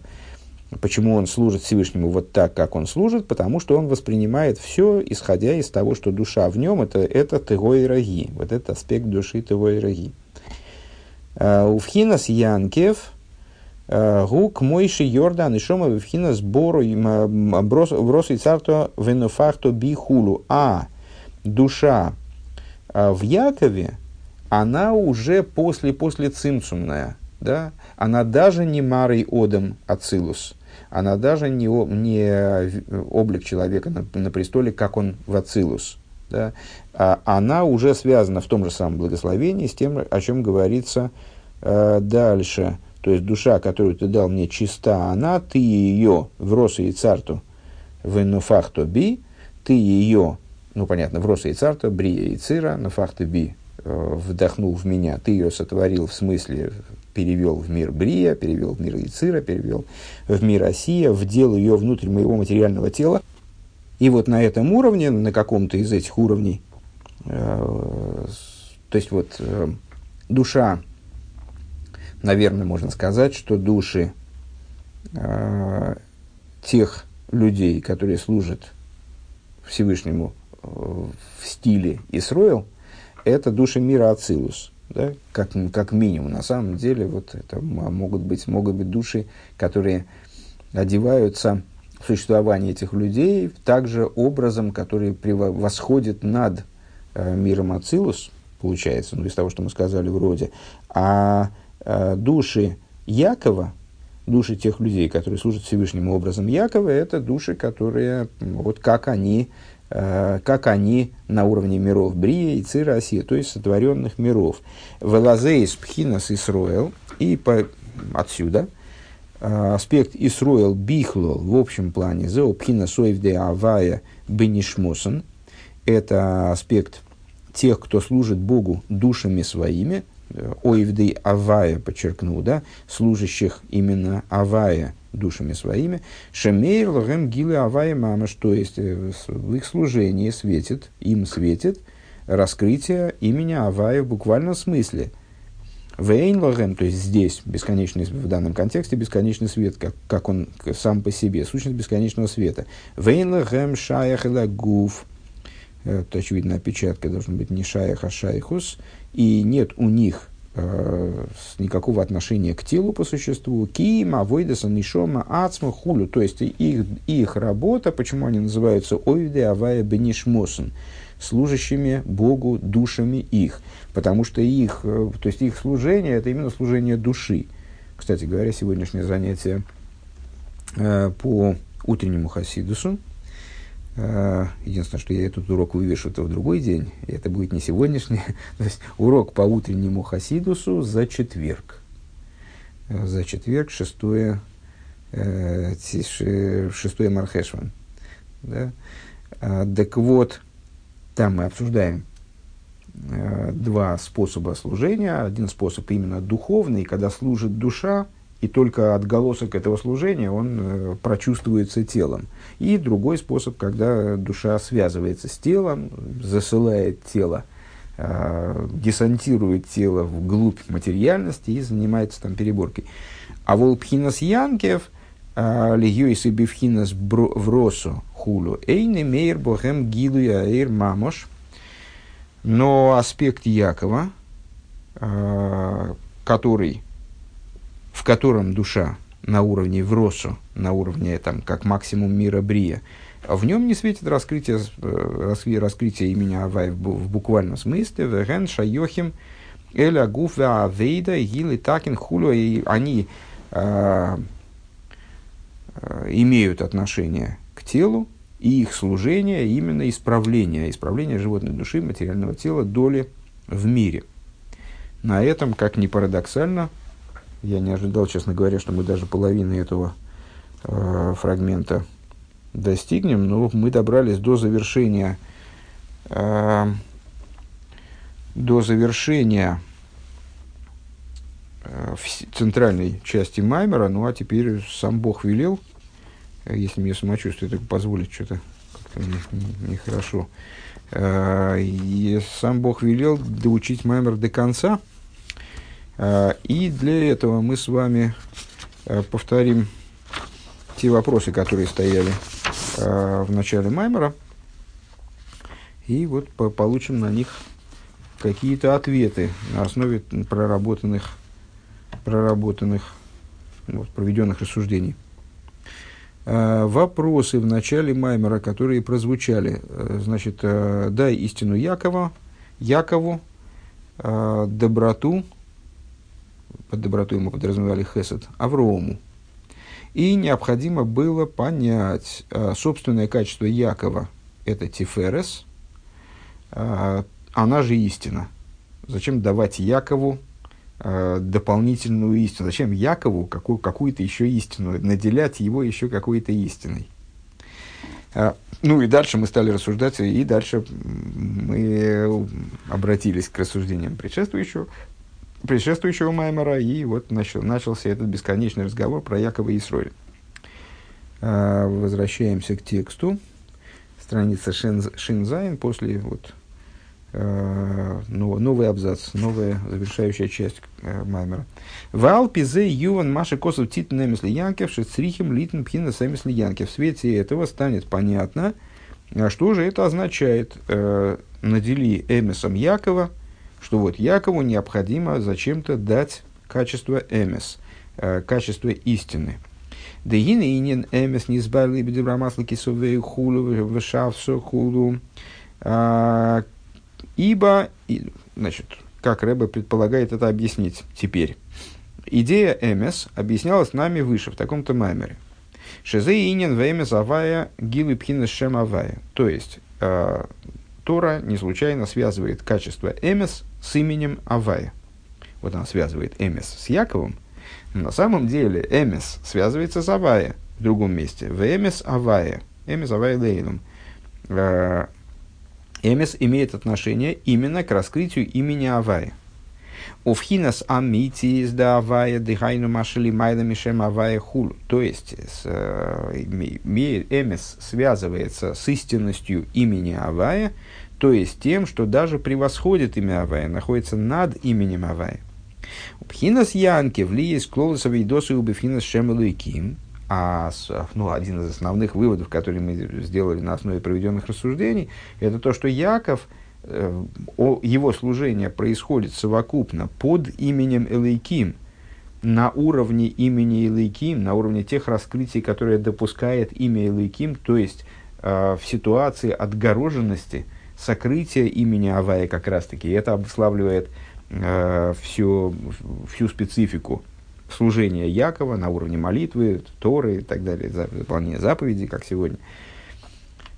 Speaker 1: Почему он служит Всевышнему вот так, как он служит? Потому что он воспринимает все, исходя из того, что душа в нем это, это тыгой раги, вот этот аспект души тыгой раги. А, Увхинас Янкев, гук мойши Йордан и шома вхинас бору брос и царто венофахто бихулу. А душа в Якове, она уже после, после цимсумная, да, она даже не марой одом ацилус, она даже не, не облик человека на, на престоле, как он в ацилус, да, а она уже связана в том же самом благословении с тем, о чем говорится э, дальше. То есть душа, которую ты дал мне, чиста она, ты ее в росу и царту в нуфахто би, ты ее, ну понятно, в росу и царту, брия и цира, нуфахто би, э, вдохнул в меня, ты ее сотворил в смысле перевел в мир Брия, перевел в мир Ицира, перевел в мир Осия, вдел ее внутрь моего материального тела. И вот на этом уровне, на каком-то из этих уровней, э, то есть вот э, душа, наверное, можно сказать, что души э, тех людей, которые служат Всевышнему э, в стиле Исроил, это души мира Ацилус. Да? Как, как минимум. На самом деле, вот это могут быть, могут быть души, которые одеваются в существование этих людей также образом, который восходит над э, миром Ацилус, получается, ну, из того, что мы сказали вроде. А души Якова, души тех людей, которые служат Всевышнему образом Якова, это души, которые, вот как они, э, как они на уровне миров Брия и Цира то есть сотворенных миров. Велазеис Пхинас Исроэл, и по, отсюда э, аспект Исроэл Бихло в общем плане, Зео Пхина Соевде Авая Бенишмосен, это аспект тех, кто служит Богу душами своими, Оивдей Авая, подчеркнул, да, служащих именно Авая душами своими, Шемейр Логем Гилы Авая Мамаш, то есть э, в их служении светит, им светит раскрытие имени Авая в буквальном смысле. Вейн Логем, то есть здесь бесконечный, в данном контексте бесконечный свет, как, как он сам по себе, сущность бесконечного света. Вейн Логем Шаях Гуф, это, очевидно, опечатка должна быть не шаях, а шайхус, и нет у них э, никакого отношения к телу по существу, кима, войдеса, нишома, ацма, хулю, то есть их, их работа, почему они называются ойде, авая, бенишмосен, служащими Богу душами их, потому что их, э, то есть их служение, это именно служение души. Кстати говоря, сегодняшнее занятие э, по утреннему хасидусу, единственное, что я этот урок вывешу то в другой день, и это будет не сегодняшний. То есть урок по утреннему Хасидусу за четверг. Э, за четверг, шестое, э, шестое Мархешван. Да? Так вот, там мы обсуждаем два способа служения. Один способ именно духовный, когда служит душа, и только отголосок этого служения он э, прочувствуется телом. И другой способ, когда душа связывается с телом, засылает тело, э, десантирует тело вглубь материальности и занимается там переборкой. А волпхинас янкев, э, льюис и бифхинас в росу хулу, эйны мейр бохем гилу эйр мамош. Но аспект Якова, э, который в котором душа на уровне вросу, на уровне там, как максимум мира Брия, в нем не светит раскрытие, э, раскрытие имени Авай в, буквальном смысле. Веген шайохим эля гуфа авейда гилы такин хулю. И они э, э, имеют отношение к телу, и их служение именно исправление, исправление животной души, материального тела, доли в мире. На этом, как ни парадоксально, я не ожидал, честно говоря, что мы даже половины этого э, фрагмента достигнем, но мы добрались до завершения э, до завершения э, центральной части Маймера, ну а теперь сам Бог велел, если мне самочувствие так позволит, что-то как-то нехорошо. Не, не э, и сам Бог велел доучить Маймер до конца – и для этого мы с вами а, повторим те вопросы, которые стояли а, в начале Маймера, и вот получим на них какие-то ответы на основе проработанных, проработанных вот, проведенных рассуждений. Вопросы в начале Маймера, которые прозвучали. Значит, дай истину Якова, Якову, доброту, под добротой мы подразумевали хесед, Аврому. И необходимо было понять э, собственное качество Якова, это Тиферес, э, она же истина. Зачем давать Якову э, дополнительную истину? Зачем Якову какую- какую-то еще истину, наделять его еще какой-то истиной? Ну и дальше мы стали рассуждать, и дальше мы обратились к рассуждениям предшествующего, предшествующего Маймера, и вот начал, начался этот бесконечный разговор про Якова и Исроиль. А, возвращаемся к тексту. Страница שין זיין после вот, э, новый абзац, новая завершающая часть э, Маймера. ועל פי זה יובן מה שכתוב תתן אמת ליעקב שצריכים ליתן בחינת אמת ליעקב. В свете этого станет понятно, а что же это означает. Э, надели эмисом Якова, что вот Якову необходимо зачем-то дать качество эмис, э, качество истины. И инин эмес не избавили бедебрамасла кисовей хулу, вышавсу хулу. А, ибо, значит, как Рэбе предполагает это объяснить теперь. Идея эмес объяснялась нами выше, в таком-то маймере. Шезе инин вэмес авая гилы пхина шем авая. То есть, э, Тора не случайно связывает качество эмес с именем авая. Вот она связывает эмес с Яковом, на самом деле эмес связывается с авая в другом месте. В эмес авая. Эмес авая лейлом. Э, эмес имеет отношение именно к раскрытию имени авая. Уфхинас амити да авая дыхайну машили майда мишем авая хул. То есть, с, э, эмес связывается с истинностью имени авая, то есть тем, что даже превосходит имя авая, находится над именем авая. Пхинас Янки влияет клолоса вейдосы у Бифхинас Шемалуиким. А ну, один из основных выводов, которые мы сделали на основе проведенных рассуждений, это то, что Яков, э, его служение происходит совокупно под именем Элейким, на уровне имени Элейким, на уровне тех раскрытий, которые допускает имя Элейким, то есть э, в ситуации отгороженности, сокрытия имени Авая как раз-таки. Это обуславливает э, всю, всю специфику служения Якова на уровне молитвы, Торы и так далее, за, выполнение заповедей, как сегодня.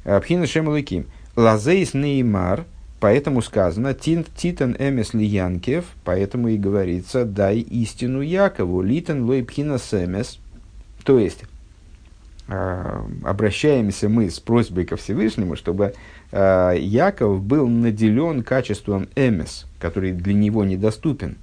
Speaker 1: Пхина Шемалыким. Лазейс Неймар, поэтому сказано, Титан Эмес Лиянкев, поэтому и говорится, дай истину Якову, Литан Лой Пхина Семес. То есть, обращаемся мы с просьбой ко Всевышнему, чтобы э, Яков был наделен качеством эмес, который для него недоступен,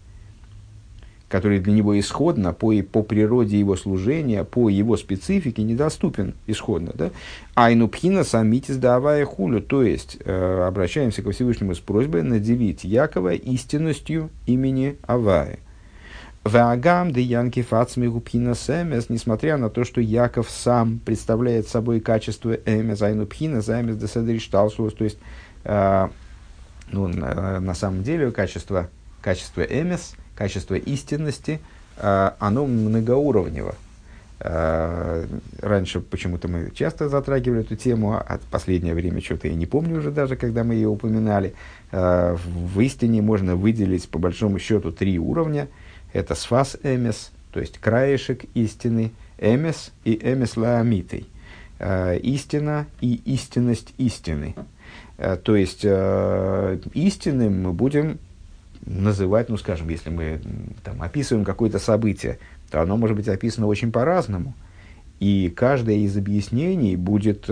Speaker 1: который для него исходно по, по природе его служения, по его специфике недоступен исходно. Да? Айну пхина самитис давая хулю, то есть э, обращаемся ко Всевышнему с просьбой наделить Якова истинностью имени Авая. Ваагам де Янки Фацми Гупхина Семес, несмотря на то, что Яков сам представляет собой качество Эмес, Айну Пхина, Замес де Седришталсус, то есть, э, ну, на, на самом деле, качество, качество Эмес, качество истинности, э, оно многоуровнево. Э, раньше почему-то мы часто затрагивали эту тему, а в последнее время что-то я не помню уже даже, когда мы ее упоминали. Э, в истине можно выделить, по большому счету, три уровня – это сфас эмес, то есть краешек истины, эмес и эмес лаамитый. Э, истина и истинность истины. Э, то есть э, истинным мы будем называть, ну скажем, если мы там, описываем какое-то событие, то оно может быть описано очень по-разному. И каждое из объяснений будет,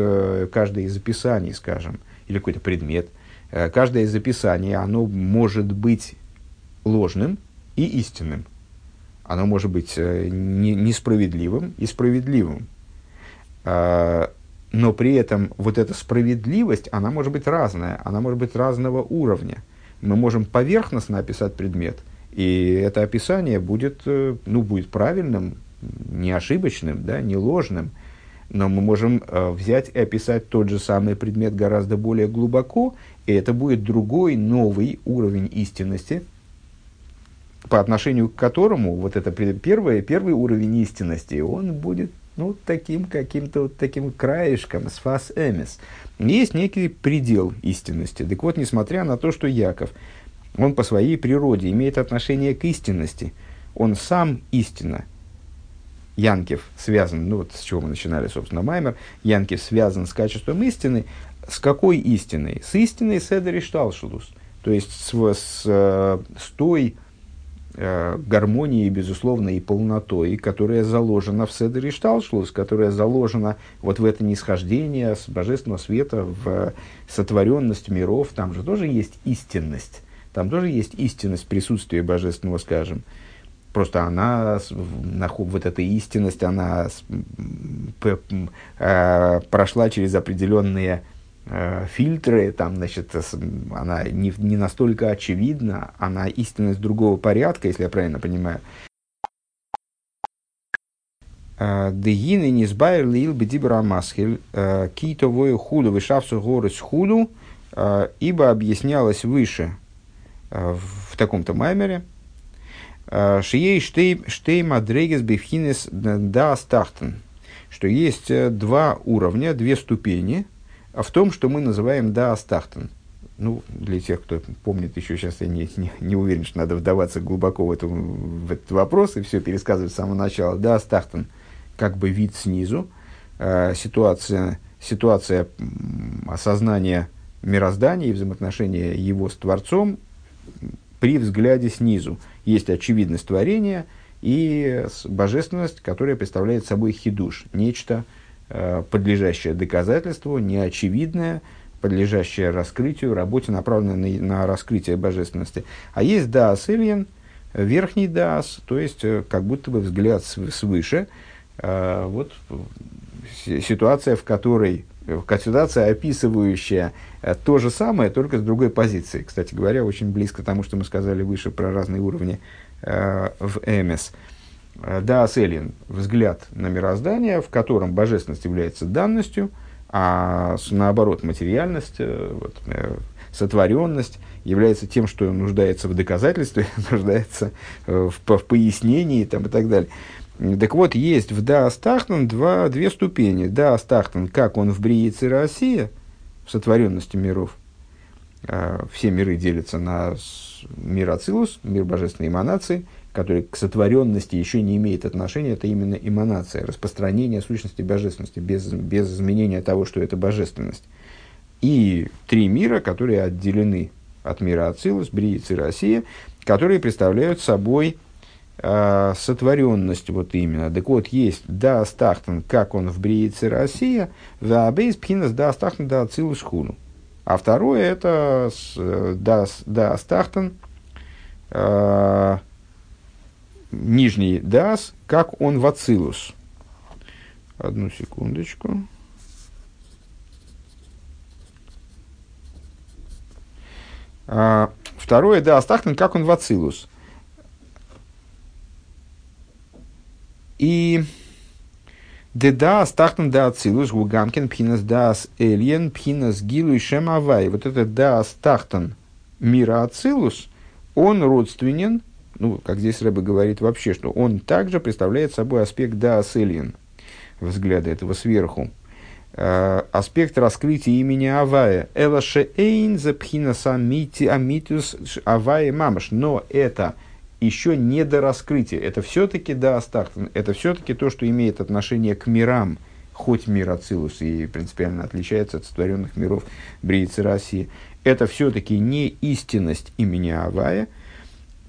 Speaker 1: каждое из описаний, скажем, или какой-то предмет, каждое из описаний, оно может быть ложным и истинным оно может быть э, не, несправедливым и справедливым. А, но при этом вот эта справедливость, она может быть разная, она может быть разного уровня. Мы можем поверхностно описать предмет, и это описание будет, э, ну, будет правильным, не ошибочным, да, не ложным, но мы можем э, взять и описать тот же самый предмет гораздо более глубоко, и это будет другой, новый уровень истинности, по отношению к которому вот это первое, первый уровень истинности, он будет ну, таким каким-то вот таким краешком, с фас эмис. Есть некий предел истинности. Так вот, несмотря на то, что Яков, он по своей природе имеет отношение к истинности, он сам истина. Янкев связан, ну вот с чего мы начинали, собственно, Маймер, Янкев связан с качеством истины. С какой истиной? С истиной Седери Шталшулус. То есть с, с, с той э, гармонией, безусловно, и полнотой, которая заложена в Седере Шталшлус, которая заложена вот в это нисхождение с божественного света в сотворенность миров. Там же тоже есть истинность. Там тоже есть истинность присутствия божественного, скажем. Просто она, вот эта истинность, она э, прошла через определенные э, фильтры, там, значит, она не, не настолько очевидна, она истинность другого порядка, если я правильно понимаю. Э, Дегины не сбайр лил бедибра масхель, э, кито вою худу, вышавсу горы с худу, э, ибо объяснялось выше в таком-то маймере, шией штей мадрегес бифхинес да стахтен, что есть два уровня, две ступени в том, что мы называем да астахтен. Ну, для тех, кто помнит еще сейчас, я не, не, не уверен, что надо вдаваться глубоко в, эту, в этот вопрос и все пересказывать с самого начала. Да астахтен – как бы вид снизу, э, ситуация, ситуация осознания мироздания и взаимоотношения его с Творцом при взгляде снизу. Есть очевидность творения и божественность, которая представляет собой хидуш, нечто подлежащее доказательству, неочевидное, подлежащее раскрытию, работе, направленной на, на раскрытие божественности. А есть даас Ильин, верхний даас, то есть э, как будто бы взгляд свыше, а, вот ситуация, в которой ситуация, описывающая э, то же самое, только с другой позиции. Кстати говоря, очень близко тому, что мы сказали выше про разные уровни э, в МС. Э, да, Селин – взгляд на мироздание, в котором божественность является данностью, а наоборот материальность, вот, сотворенность является тем, что нуждается в доказательстве, нуждается в, в пояснении там, и так далее. Так вот, есть в Да Астахтан два, две ступени. Да Астахтан, как он в Бриице Россия, в сотворенности миров. Все миры делятся на мир Ацилус, мир божественной эманации, который к сотворенности еще не имеет отношения, это именно эманация, распространение сущности божественности, без, без изменения того, что это божественность. И три мира, которые отделены от мира Ацилус, Брииц и Россия, которые представляют собой э, сотворенность вот именно. Так вот, есть да астахтан, как он в Бриице Россия, в Абейс Пхинас да астахтан да ацилус хуну. А второе это да, да астахтан, э, нижний дас, как он в ацилус. Одну секундочку. А, второе, да, Астахтан, как он в Ацилус. И Деда астахтан да ацилус гугамкин пхинас дас эльен пхинас гилу и шемавай. Вот этот да астахтан мира ацилус, он родственен, ну, как здесь Рэбе говорит вообще, что он также представляет собой аспект да асэльен, взгляда этого сверху. Э, аспект раскрытия имени Авая. Эла шеэйн запхинас амитус Авая мамаш. Но это еще не до раскрытия. Это все-таки до Астахтан. Это все-таки то, что имеет отношение к мирам, хоть мир Ацилус и принципиально отличается от сотворенных миров Бриицы России. Это все-таки не истинность имени Авая,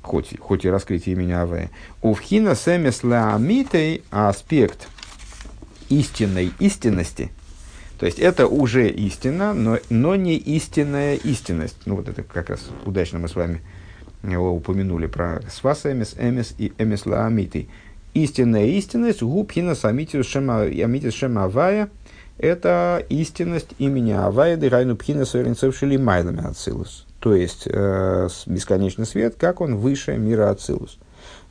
Speaker 1: хоть, хоть и раскрытие имени Авая. Увхина семес лаамитей аспект истинной истинности – то есть это уже истина, но, но не истинная истинность. Ну вот это как раз удачно мы с вами упомянули про свас эмис, эмис и эмис лаамиты. Истинная истинность, губхина самитис шема, шема авая, это истинность имени Авая, дырайну пхина соренцев шили майлами ацилус. То есть, э, бесконечный свет, как он выше мира ацилус.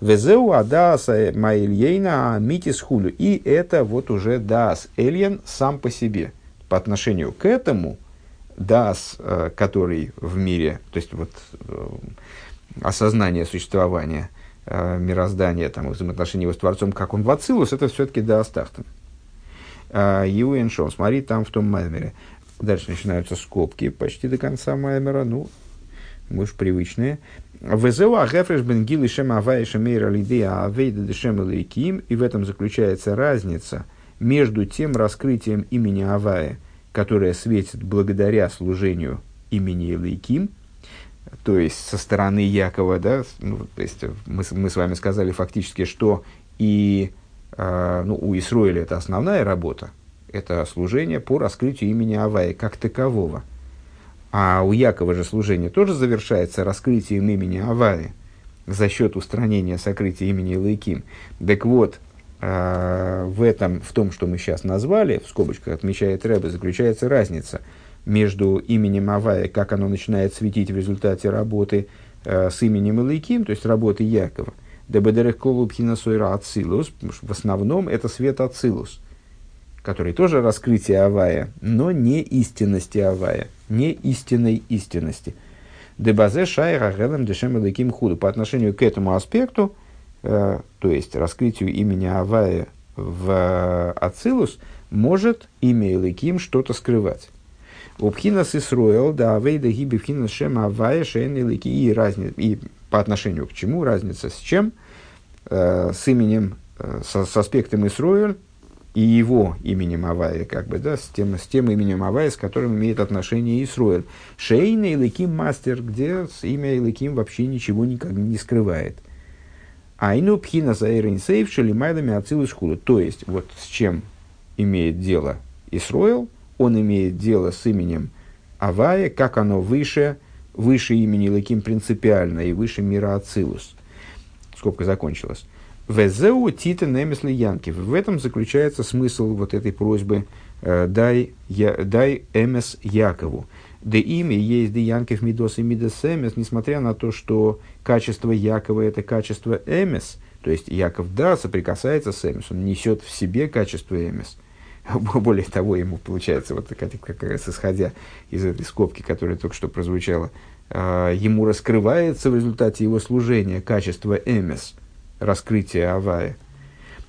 Speaker 1: Везеу адаса маильейна митис хулю. И это вот уже дас эльен сам по себе. По отношению к этому, дас, э, который в мире, то есть вот э, осознание существования э, мироздания, там, взаимоотношения его с Творцом, как он в Ацилус, это все-таки да Астахтан. Э, Юэн Шон, смотри, там в том Маймере. Дальше начинаются скобки почти до конца Маймера, ну, мы уж привычные. Везеу агефреш бен гил и шем авай шемейра лидея авейда дешем и в этом заключается разница между тем раскрытием имени Авая, которое светит благодаря служению имени Лейким – то есть со стороны Якова, да, ну, то есть мы, мы с вами сказали фактически, что и э, ну, у Исроиля это основная работа, это служение по раскрытию имени Авая как такового. А у Якова же служение тоже завершается раскрытием имени Авая за счет устранения сокрытия имени Лайким. Так вот, э, в этом, в том, что мы сейчас назвали, в скобочках отмечает Рэбе, заключается разница – между именем Авая, как оно начинает светить в результате работы э, с именем Илайким, то есть работы Якова. Дебедерех колубхина сойра ацилус, в основном это свет ацилус, который тоже раскрытие Авая, но не истинности Авая, не истинной истинности. Дебазе шайра гелем дешем Илайким худу. По отношению к этому аспекту, э, то есть раскрытию имени Авая в э, Ацилус, может имя Илайким что-то скрывать. Убхина с Исруэл, да, вейда гиби вхина шема авая шен илики. И, разница, и по отношению к чему разница с чем? Э, с именем, э, с, с аспектом Исруэль и его именем Авая, как бы, да, с тем, с тем именем Авая, с которым имеет отношение Исруэль. Шейна Илыким мастер, где имя Илыким вообще ничего никак не скрывает. Айну пхина заэрин сейв шелимайдами ацилус худу. То есть, вот с чем имеет дело Исруэл – он имеет дело с именем Авая, как оно выше, выше имени Лаким принципиально и выше мира Ацилус. Скобка закончилась. Везеу Тита Немесли Янки. В этом заключается смысл вот этой просьбы э, «дай, я, дай Эмес Якову». Да имя есть де Янкев Мидос и Мидос Эмес, несмотря на то, что качество Якова – это качество Эмес, то есть Яков, да, соприкасается с Эмес, он несет в себе качество Эмес – Более того, ему получается, вот как, как раз исходя из этой скобки, которая только что прозвучала, э, ему раскрывается в результате его служения качество эмес, раскрытие авая.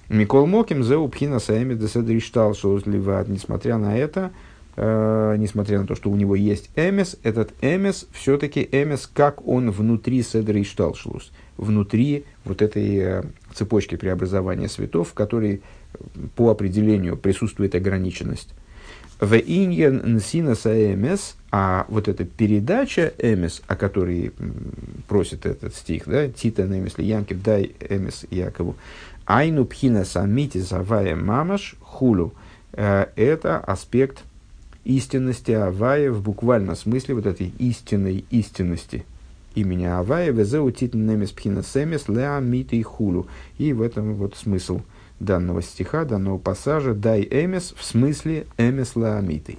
Speaker 1: Микол Моким за упхина саэми деседриштал шоузливат. Несмотря на это, э, несмотря на то, что у него есть эмес, этот эмес все-таки эмес, как он внутри седришталшлус, внутри вот этой э, цепочки преобразования светов, в которой по определению присутствует ограниченность. В иньен нсинас эмс, а вот эта передача эмс, о которой просит этот стих, да, Тита немес Янкев, дай эмс Якову, айну пхина самити завая мамаш хулу, э, это аспект истинности Авая в буквальном смысле вот этой истинной истинности. Имени Авая, везеу титн немес пхина семес леа мити хулу. И в этом вот смысл – данного стиха, данного пассажа «дай эмес» в смысле «эмес лаамитый».